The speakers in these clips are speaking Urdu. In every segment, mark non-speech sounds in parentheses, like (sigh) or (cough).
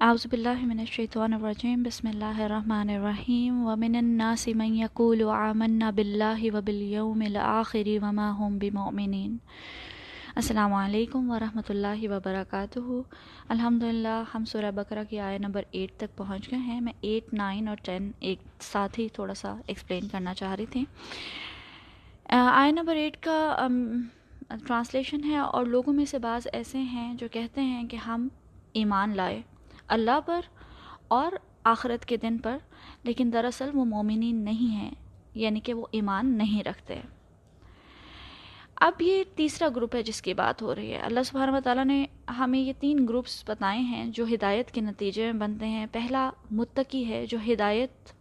اعوذ باللہ من الشیطان الرجیم، بسم اللہ الرحمن الرحیم، ومن الناس من يقول آمنا باللہ وبالیوم الآخر وما هم بمؤمنین۔ السلام علیکم ورحمۃ اللہ وبرکاتہ۔ الحمدللہ، ہم سورہ بقرہ کی آئے نمبر ایٹ تک پہنچ گئے ہیں۔ میں ایٹ، نائن اور ٹین ایک ساتھ ہی تھوڑا سا ایکسپلین کرنا چاہ رہی تھی۔ آئے نمبر ایٹ کا ٹرانسلیشن ہے اور لوگوں میں سے بعض ایسے ہیں جو کہتے ہیں کہ ہم ایمان لائے۔ اللہ پر اور آخرت کے دن پر، لیکن دراصل وہ مومنین نہیں ہیں یعنی کہ وہ ایمان نہیں رکھتے۔ اب یہ تیسرا گروپ ہے جس کی بات ہو رہی ہے۔ اللہ سبحانہ و نے ہمیں یہ تین گروپس بتائے ہیں جو ہدایت کے نتیجے میں بنتے ہیں۔ پہلا متقی ہے جو ہدایت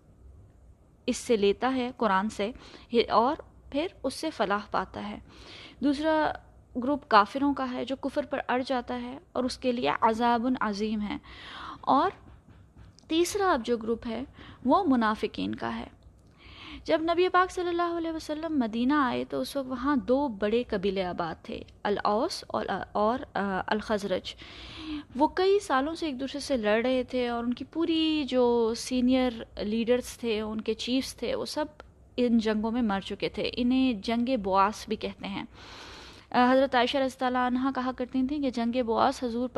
اس سے لیتا ہے قرآن سے، اور پھر اس سے فلاح پاتا ہے۔ دوسرا گروپ کافروں کا ہے جو کفر پر اڑ جاتا ہے اور اس کے لیے عذاب عظیم ہے۔ اور تیسرا اب جو گروپ ہے وہ منافقین کا ہے۔ جب نبی پاک صلی اللہ علیہ وسلم مدینہ آئے تو اس وقت وہاں دو بڑے قبیلے آباد تھے، الاوس اور اور الخزرج۔ وہ کئی سالوں سے ایک دوسرے سے لڑ رہے تھے اور ان کی پوری جو سینئر لیڈرز تھے، ان کے چیفز تھے، وہ سب ان جنگوں میں مر چکے تھے۔ انہیں جنگ بواس بھی کہتے ہیں۔ حضرت عائشہ رضی اللہ عنہ کہا کرتی تھیں کہ جنگ بواس حضور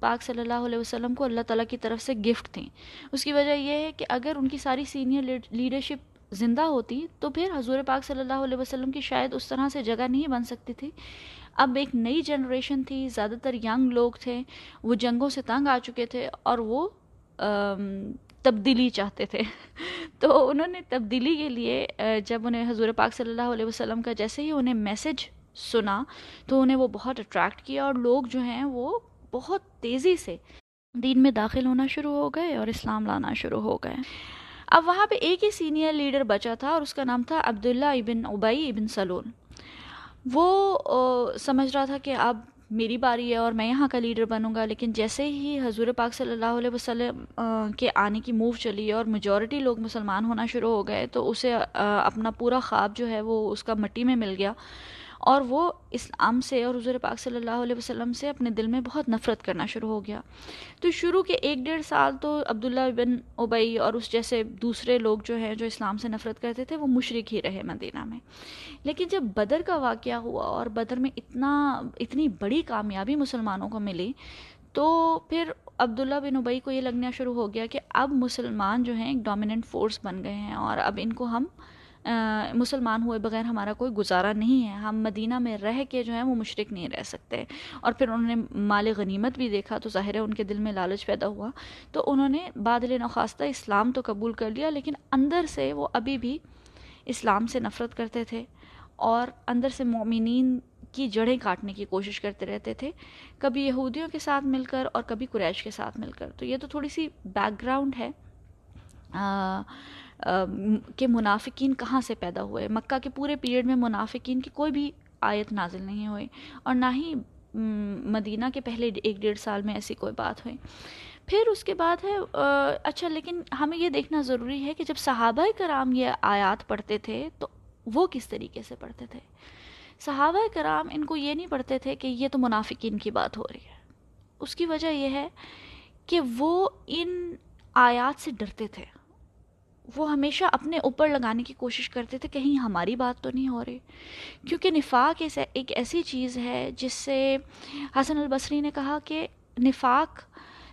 پاک صلی اللہ علیہ وسلم کو اللہ تعالیٰ کی طرف سے گفٹ تھیں۔ اس کی وجہ یہ ہے کہ اگر ان کی ساری سینئر لیڈرشپ زندہ ہوتی تو پھر حضور پاک صلی اللہ علیہ وسلم کی شاید اس طرح سے جگہ نہیں بن سکتی تھی۔ اب ایک نئی جنریشن تھی، زیادہ تر ینگ لوگ تھے، وہ جنگوں سے تنگ آ چکے تھے اور وہ تبدیلی چاہتے تھے۔ (laughs) تو انہوں نے تبدیلی کے لیے جب انہیں حضور پاک صلی اللہ علیہ وسلم کا جیسے ہی انہیں میسج سنا تو انہیں وہ بہت اٹریکٹ کیا اور لوگ جو ہیں وہ بہت تیزی سے دین میں داخل ہونا شروع ہو گئے اور اسلام لانا شروع ہو گئے۔ اب وہاں پہ ایک ہی سینئر لیڈر بچا تھا اور اس کا نام تھا عبداللہ ابن ابئی ابن سلون وہ سمجھ رہا تھا کہ اب میری باری ہے اور میں یہاں کا لیڈر بنوں گا، لیکن جیسے ہی حضور پاک صلی اللہ علیہ وسلم کے آنے کی موو چلی اور میجورٹی لوگ مسلمان ہونا شروع ہو گئے تو اسے اپنا پورا خواب جو ہے وہ اس کا مٹی میں مل گیا۔ اور وہ اسلام سے اور حضور پاک صلی اللہ علیہ وسلم سے اپنے دل میں بہت نفرت کرنا شروع ہو گیا۔ تو شروع کے ایک ڈیڑھ سال تو عبداللہ بن ابئی اور اس جیسے دوسرے لوگ جو ہیں جو اسلام سے نفرت کرتے تھے وہ مشرق ہی رہے مدینہ میں۔ لیکن جب بدر کا واقعہ ہوا اور بدر میں اتنا، اتنی بڑی کامیابی مسلمانوں کو ملی تو پھر عبداللہ بن ابئی کو یہ لگنا شروع ہو گیا کہ اب مسلمان جو ہیں ایک ڈومیننٹ فورس بن گئے ہیں اور اب ان کو ہم مسلمان ہوئے بغیر ہمارا کوئی گزارا نہیں ہے۔ ہم مدینہ میں رہ کے جو ہیں وہ مشرق نہیں رہ سکتے۔ اور پھر انہوں نے مال غنیمت بھی دیکھا تو ظاہر ہے ان کے دل میں لالچ پیدا ہوا۔ تو انہوں نے بادل نخواستہ اسلام تو قبول کر لیا، لیکن اندر سے وہ ابھی بھی اسلام سے نفرت کرتے تھے اور اندر سے مومنین کی جڑیں کاٹنے کی کوشش کرتے رہتے تھے۔ کبھی یہودیوں کے ساتھ مل کر اور کبھی قریش کے ساتھ مل کر۔ تو یہ تو تھوڑی سی بیک گراؤنڈ ہے۔ کہ منافقین کہاں سے پیدا ہوئے؟ مکہ کے پورے پیریڈ میں منافقین کی کوئی بھی آیت نازل نہیں ہوئی اور نہ ہی مدینہ کے پہلے ایک ڈیڑھ سال میں ایسی کوئی بات ہوئی۔ پھر اس کے بعد ہے اچھا لیکن ہمیں یہ دیکھنا ضروری ہے کہ جب صحابہ کرام یہ آیات پڑھتے تھے تو وہ کس طریقے سے پڑھتے تھے؟ صحابہ کرام ان کو یہ نہیں پڑھتے تھے کہ یہ تو منافقین کی بات ہو رہی ہے۔ اس کی وجہ یہ ہے کہ وہ ان آیات سے ڈرتے تھے۔ وہ ہمیشہ اپنے اوپر لگانے کی کوشش کرتے تھے، کہیں ہماری بات تو نہیں ہو رہی۔ کیونکہ نفاق ایک ایسی چیز ہے جس سے حسن البصری نے کہا کہ نفاق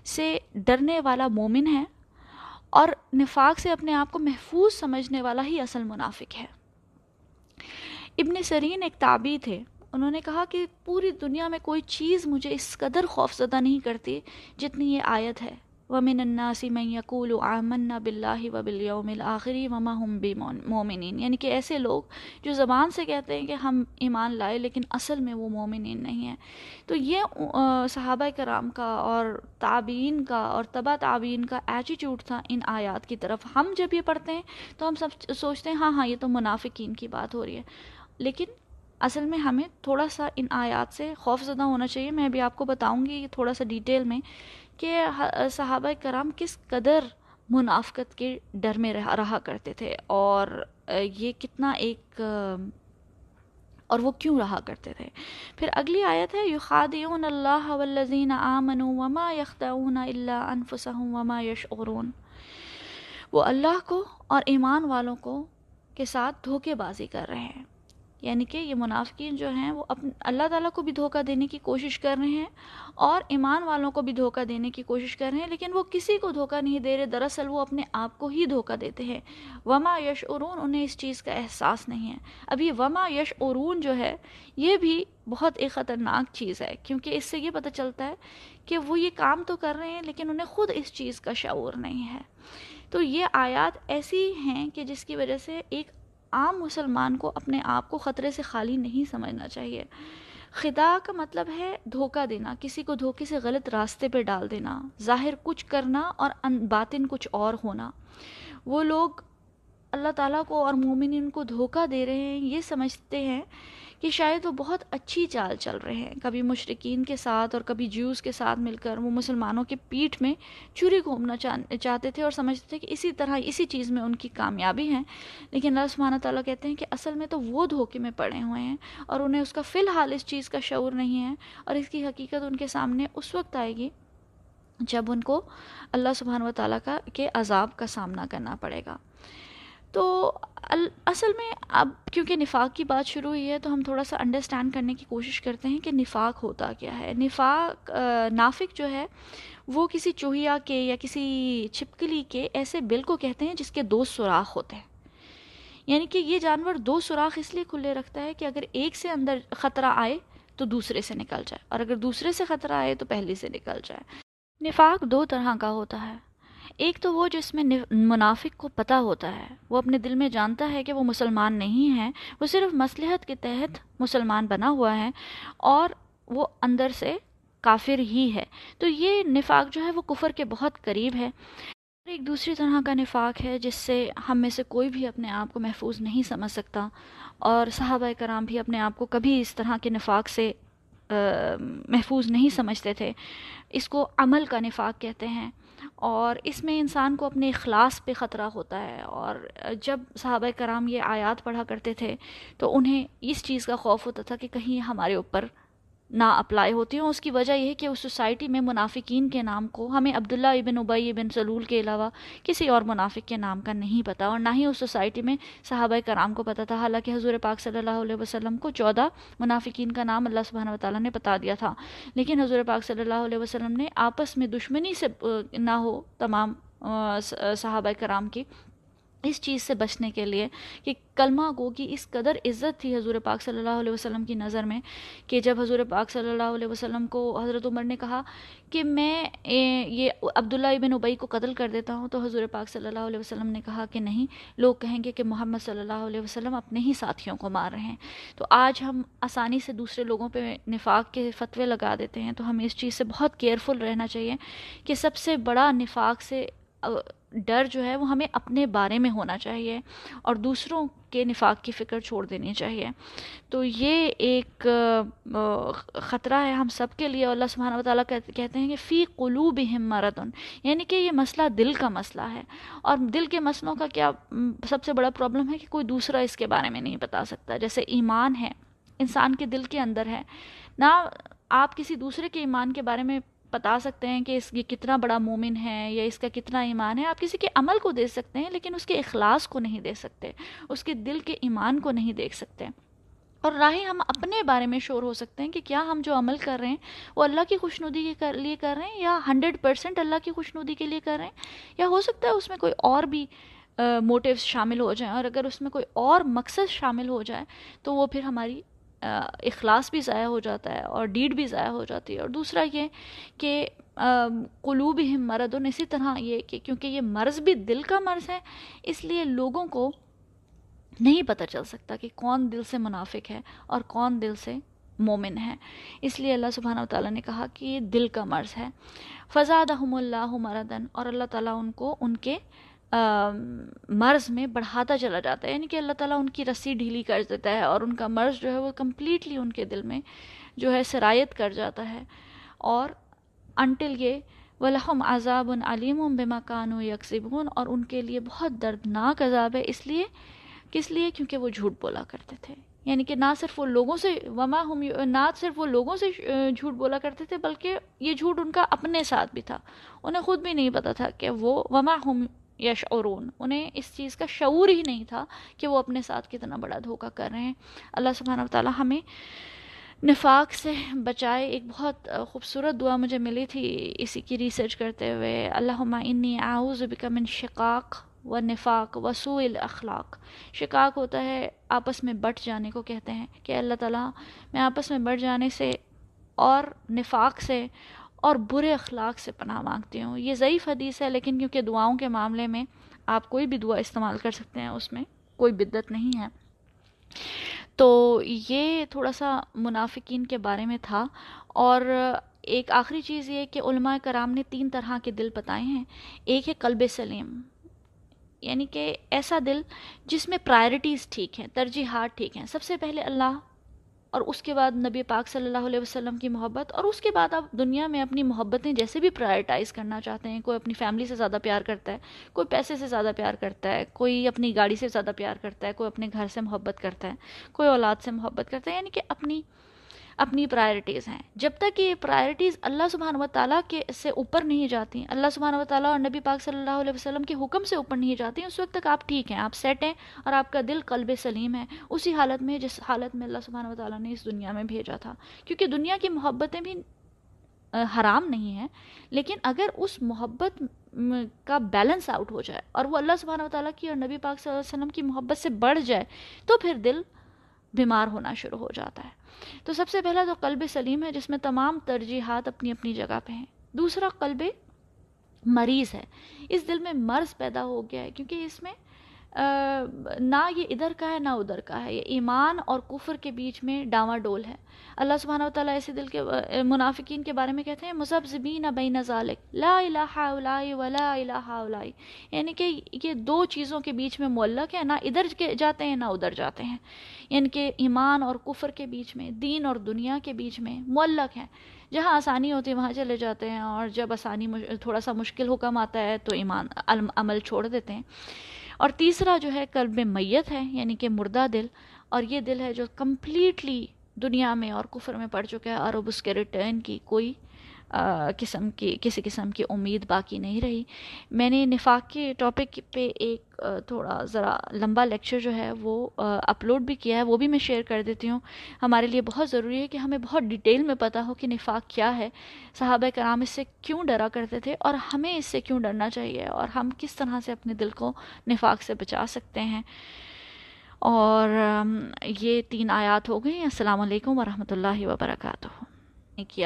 سے ڈرنے والا مومن ہے اور نفاق سے اپنے آپ کو محفوظ سمجھنے والا ہی اصل منافق ہے۔ ابن سرین ایک تابی تھے۔ انہوں نے کہا کہ پوری دنیا میں کوئی چیز مجھے اس قدر خوفزدہ نہیں کرتی جتنی یہ آیت ہے۔ ومن الناس من يقول آمنا باللہ وبالیوم الآخری وما هم بمؤمنین یعنی کہ ایسے لوگ جو زبان سے کہتے ہیں کہ ہم ایمان لائے لیکن اصل میں وہ مومنین نہیں ہیں۔ تو یہ صحابہ کرام کا اور تابعین کا اور تبا تابعین کا ایٹیٹیوڈ تھا ان آیات کی طرف۔ ہم جب یہ پڑھتے ہیں تو ہم سب سوچتے ہیں ہاں ہاں یہ تو منافقین کی بات ہو رہی ہے۔ لیکن اصل میں ہمیں تھوڑا سا ان آیات سے خوف زدہ ہونا چاہیے۔ میں بھی آپ کو بتاؤں گی تھوڑا سا ڈیٹیل میں۔ کہ صحابہ کرام کس قدر منافقت کے ڈر میں رہا کرتے تھے اور یہ کتنا ایک، اور وہ کیوں رہا کرتے تھے؟ پھر اگلی آیت ہے، یخادعون اللہ والذین آمنوا وما یخدعون الا انفسهم وما یشعرون۔ وہ اللہ کو اور ایمان والوں کو کے ساتھ دھوکے بازی کر رہے ہیں۔ یعنی کہ یہ منافقین جو ہیں وہ اپنے اللہ تعالیٰ کو بھی دھوکہ دینے کی کوشش کر رہے ہیں اور ایمان والوں کو بھی دھوکہ دینے کی کوشش کر رہے ہیں، لیکن وہ کسی کو دھوکہ نہیں دے رہے، دراصل وہ اپنے آپ کو ہی دھوکہ دیتے ہیں۔ وما یش ارون انہیں اس چیز کا احساس نہیں ہے۔ اب یہ وما یش ارون جو ہے، یہ بھی بہت ایک خطرناک چیز ہے، کیونکہ اس سے یہ پتہ چلتا ہے کہ وہ یہ کام تو کر رہے ہیں، لیکن انہیں خود اس چیز کا شعور نہیں ہے۔ تو یہ آیات ایسی ہیں کہ جس کی وجہ سے ایک عام مسلمان کو اپنے آپ کو خطرے سے خالی نہیں سمجھنا چاہیے۔ خدا کا مطلب ہے دھوکہ دینا، کسی کو دھوکے سے غلط راستے پہ ڈال دینا، ظاہر کچھ کرنا اور باطن کچھ اور ہونا۔ وہ لوگ اللہ تعالیٰ کو اور مومنین کو دھوکہ دے رہے ہیں، یہ سمجھتے ہیں کہ شاید وہ بہت اچھی چال چل رہے ہیں۔ کبھی مشرقین کے ساتھ اور کبھی جیوز کے ساتھ مل کر وہ مسلمانوں کے پیٹھ میں چوری گھومنا چاہتے تھے اور سمجھتے تھے کہ اسی طرح اسی چیز میں ان کی کامیابی ہے لیکن اللہ سبحانہ تعالیٰ کہتے ہیں کہ اصل میں تو وہ دھوکے میں پڑے ہوئے ہیں اور انہیں اس کا فی الحال اس چیز کا شعور نہیں ہے اور اس کی حقیقت ان کے سامنے اس وقت آئے گی جب ان کو اللہ سبحانہ و تعالیٰ کا کے عذاب کا سامنا کرنا پڑے گا۔ تو اصل میں اب کیونکہ نفاق کی بات شروع ہوئی ہے تو ہم تھوڑا سا انڈرسٹینڈ کرنے کی کوشش کرتے ہیں کہ نفاق ہوتا کیا ہے۔ نفاق نافق جو ہے، وہ کسی چوہیا کے یا کسی چھپکلی کے ایسے بل کو کہتے ہیں جس کے دو سوراخ ہوتے ہیں۔ یعنی کہ یہ جانور دو سوراخ اس لیے کھلے رکھتا ہے کہ اگر ایک سے اندر خطرہ آئے تو دوسرے سے نکل جائے، اور اگر دوسرے سے خطرہ آئے تو پہلے سے نکل جائے۔ نفاق دو طرح کا ہوتا ہے۔ ایک تو وہ جس میں منافق کو پتہ ہوتا ہے، وہ اپنے دل میں جانتا ہے کہ وہ مسلمان نہیں ہے، وہ صرف مصلحت کے تحت مسلمان بنا ہوا ہے اور وہ اندر سے کافر ہی ہے۔ تو یہ نفاق جو ہے وہ کفر کے بہت قریب ہے۔ ایک دوسری طرح کا نفاق ہے جس سے ہم میں سے کوئی بھی اپنے آپ کو محفوظ نہیں سمجھ سکتا اور صحابہ کرام بھی اپنے آپ کو کبھی اس طرح کے نفاق سے محفوظ نہیں سمجھتے تھے۔ اس کو عمل کا نفاق کہتے ہیں۔ اور اس میں انسان کو اپنے اخلاص پہ خطرہ ہوتا ہے اور جب صحابہ کرام یہ آیات پڑھا کرتے تھے تو انہیں اس چیز کا خوف ہوتا تھا کہ کہیں ہمارے اوپر نہ اپلائی ہوتی ہوں۔ اس کی وجہ یہ ہے کہ اس سوسائٹی میں منافقین کے نام کو ہمیں عبداللہ ابن ابئی ابن سلول کے علاوہ کسی اور منافق کے نام کا نہیں پتہ اور نہ ہی اس سوسائٹی میں صحابہ کرام کو پتہ تھا۔ حالانکہ حضور پاک صلی اللہ علیہ وسلم کو چودہ منافقین کا نام اللہ سبحانہ وتعالیٰ نے بتا دیا تھا۔ لیکن حضور پاک صلی اللہ علیہ وسلم نے آپس میں دشمنی سے نہ ہو تمام صحابہ کرام کی اس چیز سے بچنے کے لیے کہ کلمہ گو کی اس قدر عزت تھی حضور پاک صلی اللہ علیہ وسلم کی نظر میں کہ جب حضور پاک صلی اللہ علیہ وسلم کو حضرت عمر نے کہا کہ میں یہ عبداللہ ابن ابئی کو قتل کر دیتا ہوں تو حضور پاک صلی اللہ علیہ وسلم نے کہا کہ نہیں، لوگ کہیں گے کہ محمد صلی اللہ علیہ وسلم اپنے ہی ساتھیوں کو مار رہے ہیں۔ تو آج ہم آسانی سے دوسرے لوگوں پہ نفاق کے فتوے لگا دیتے ہیں تو ہمیں اس چیز سے بہت کیئرفل رہنا چاہیے کہ سب سے بڑا نفاق سے ڈر جو ہے وہ ہمیں اپنے بارے میں ہونا چاہیے اور دوسروں کے نفاق کی فکر چھوڑ دینی چاہیے۔ تو یہ ایک خطرہ ہے ہم سب کے لیے۔ اللہ سبحانہ و تعالیٰ کہتے ہیں کہ فی قلوبہم مردن یعنی کہ یہ مسئلہ دل کا مسئلہ ہے۔ اور دل کے مسئلوں کا کیا سب سے بڑا پرابلم ہے کہ کوئی دوسرا اس کے بارے میں نہیں بتا سکتا۔ جیسے ایمان ہے، انسان کے دل کے اندر ہے۔ نہ آپ کسی دوسرے کے ایمان کے بارے میں بتا سکتے ہیں کہ اس یہ کتنا بڑا مومن ہے یا اس کا کتنا ایمان ہے؟ آپ کسی کے عمل کو دیکھ سکتے ہیں لیکن اس کے اخلاص کو نہیں دیکھ سکتے، اس کے دل کے ایمان کو نہیں دیکھ سکتے۔ اور راہی ہم اپنے بارے میں شور ہو سکتے ہیں کہ کیا ہم جو عمل کر رہے ہیں وہ اللہ کی خوش ندی کے لیے کر رہے ہیں یا ہنڈریڈ پرسینٹ اللہ کی خوش ندی کے لیے کر رہے ہیں؟ یا ہو سکتا ہے اس میں کوئی اور بھی موٹیوز شامل ہو جائیں؟ اور اگر اس میں کوئی اور مقصد شامل ہو جائے تو وہ پھر ہماری اخلاص بھی ضائع ہو جاتا ہے اور ڈیڈ بھی ضائع ہو جاتی ہے۔ اور دوسرا یہ کہ قلوب ہی مرد اسی طرح یہ کہ کیونکہ یہ مرض بھی دل کا مرض ہے، اس لیے لوگوں کو نہیں پتہ چل سکتا کہ کون دل سے منافق ہے اور کون دل سے مومن ہے۔ اس لیے اللہ سبحانہ و تعالیٰ نے کہا کہ یہ دل کا مرض ہے۔ فضادہم اللہ مردن اور اللہ تعالیٰ ان کو ان کے مرض میں بڑھاتا چلا جاتا ہے یعنی کہ اللہ تعالیٰ ان کی رسی ڈھیلی کر دیتا ہے اور ان کا مرض جو ہے وہ کمپلیٹلی ان کے دل میں جو ہے سرایت کر جاتا ہے۔ اور انٹل یہ ولحم عذاب علیم و بے یکسبون اور ان کے لیے بہت دردناک عذاب ہے۔ اس لیے، کس لیے؟ کیونکہ وہ جھوٹ بولا کرتے تھے۔ یعنی کہ نہ صرف وہ لوگوں سے، وما ہم نہ صرف وہ لوگوں سے جھوٹ بولا کرتے تھے، بلکہ یہ جھوٹ ان کا اپنے ساتھ بھی تھا۔ انہیں خود بھی نہیں پتا تھا کہ وہ، وما ہم یشعرون انہیں اس چیز کا شعور ہی نہیں تھا کہ وہ اپنے ساتھ کتنا بڑا دھوکہ کر رہے ہیں۔ اللہ سبحانہ و تعالیٰ ہمیں نفاق سے بچائے۔ ایک بہت خوبصورت دعا مجھے ملی تھی اسی کی ریسرچ کرتے ہوئے۔ اللہم انی اعوذ بک من شقاق و نفاق و سوء الاخلاق۔ شقاق ہوتا ہے آپس میں بٹ جانے کو کہتے ہیں کہ اللہ تعالیٰ میں آپس میں بٹ جانے سے اور نفاق سے اور برے اخلاق سے پناہ مانگتی ہوں۔ یہ ضعیف حدیث ہے، لیکن کیونکہ دعاؤں کے معاملے میں آپ کوئی بھی دعا استعمال کر سکتے ہیں، اس میں کوئی بدت نہیں ہے۔ تو یہ تھوڑا سا منافقین کے بارے میں تھا۔ اور ایک آخری چیز یہ کہ علماء کرام نے تین طرح کے دل بتائے ہیں۔ ایک ہے قلب سلیم یعنی کہ ایسا دل جس میں پرائرٹیز ٹھیک ہیں، ترجیحات ٹھیک ہیں۔ سب سے پہلے اللہ اور اس کے بعد نبی پاک صلی اللہ علیہ وسلم کی محبت اور اس کے بعد آپ دنیا میں اپنی محبتیں جیسے بھی پرائرٹائز کرنا چاہتے ہیں، کوئی اپنی فیملی سے زیادہ پیار کرتا ہے، کوئی پیسے سے زیادہ پیار کرتا ہے، کوئی اپنی گاڑی سے زیادہ پیار کرتا ہے، کوئی اپنے گھر سے محبت کرتا ہے، کوئی اولاد سے محبت کرتا ہے یعنی کہ اپنی اپنی پرائرٹیز ہیں۔ جب تک یہ پرائرٹیز اللہ سبحانہ و تعالیٰ کے سے اوپر نہیں جاتی، اللہ سبحانہ و تعالیٰ اور نبی پاک صلی اللہ علیہ وسلم کے حکم سے اوپر نہیں جاتی، اس وقت تک آپ ٹھیک ہیں، آپ سیٹ ہیں اور آپ کا دل قلب سلیم ہے۔ اسی حالت میں، جس حالت میں اللہ سبحانہ و تعالیٰ نے اس دنیا میں بھیجا تھا۔ کیونکہ دنیا کی محبتیں بھی حرام نہیں ہیں، لیکن اگر اس محبت کا بیلنس آؤٹ ہو جائے اور وہ اللہ سبحانہ و تعالیٰ کی اور نبی پاک صلی اللہ علیہ وسلم کی محبت سے بڑھ جائے، تو پھر دل بیمار ہونا شروع ہو جاتا ہے۔ تو سب سے پہلا تو قلب سلیم ہے، جس میں تمام ترجیحات اپنی اپنی جگہ پہ ہیں۔ دوسرا، قلب مریض ہے۔ اس دل میں مرض پیدا ہو گیا ہے، کیونکہ اس میں نہ یہ ادھر کا ہے، نہ ادھر کا ہے۔ یہ ایمان اور کفر کے بیچ میں ڈاواں ڈول ہے۔ اللہ سبحانہ و تعالیٰ ایسے دل کے منافقین کے بارے میں کہتے ہیں مذہب بین ذالک لا الہ الا ولا الہ الا یعنی کہ یہ دو چیزوں کے بیچ میں معلق ہے، نہ ادھر جاتے ہیں، نہ ادھر جاتے ہیں۔ یعنی کہ ایمان اور کفر کے بیچ میں، دین اور دنیا کے بیچ میں معلق ہیں جہاں آسانی ہوتی ہے، وہاں چلے جاتے ہیں، اور جب آسانی تھوڑا سا مشکل حکم آتا ہے، تو ایمان، عمل چھوڑ دیتے ہیں۔ اور تیسرا جو ہے قلب میت ہے یعنی کہ مردہ دل، اور یہ دل ہے جو کمپلیٹلی دنیا میں اور کفر میں پڑ چکا ہے، اور اب اس کے ریٹرن کی کوئی قسم کی، کسی قسم کی امید باقی نہیں رہی۔ میں نے نفاق کے ٹاپک پہ ایک تھوڑا ذرا لمبا لیکچر جو ہے وہ اپلوڈ بھی کیا ہے، وہ بھی میں شیئر کر دیتی ہوں۔ ہمارے لیے بہت ضروری ہے کہ ہمیں بہت ڈیٹیل میں پتہ ہو کہ نفاق کیا ہے۔ صحابہ کرام اس سے کیوں ڈرا کرتے تھے اور ہمیں اس سے کیوں ڈرنا چاہیے اور ہم کس طرح سے اپنے دل کو نفاق سے بچا سکتے ہیں۔ اور یہ تین آیات ہو گئی السلام علیکم ورحمۃ اللہ وبرکاتہ۔ کیا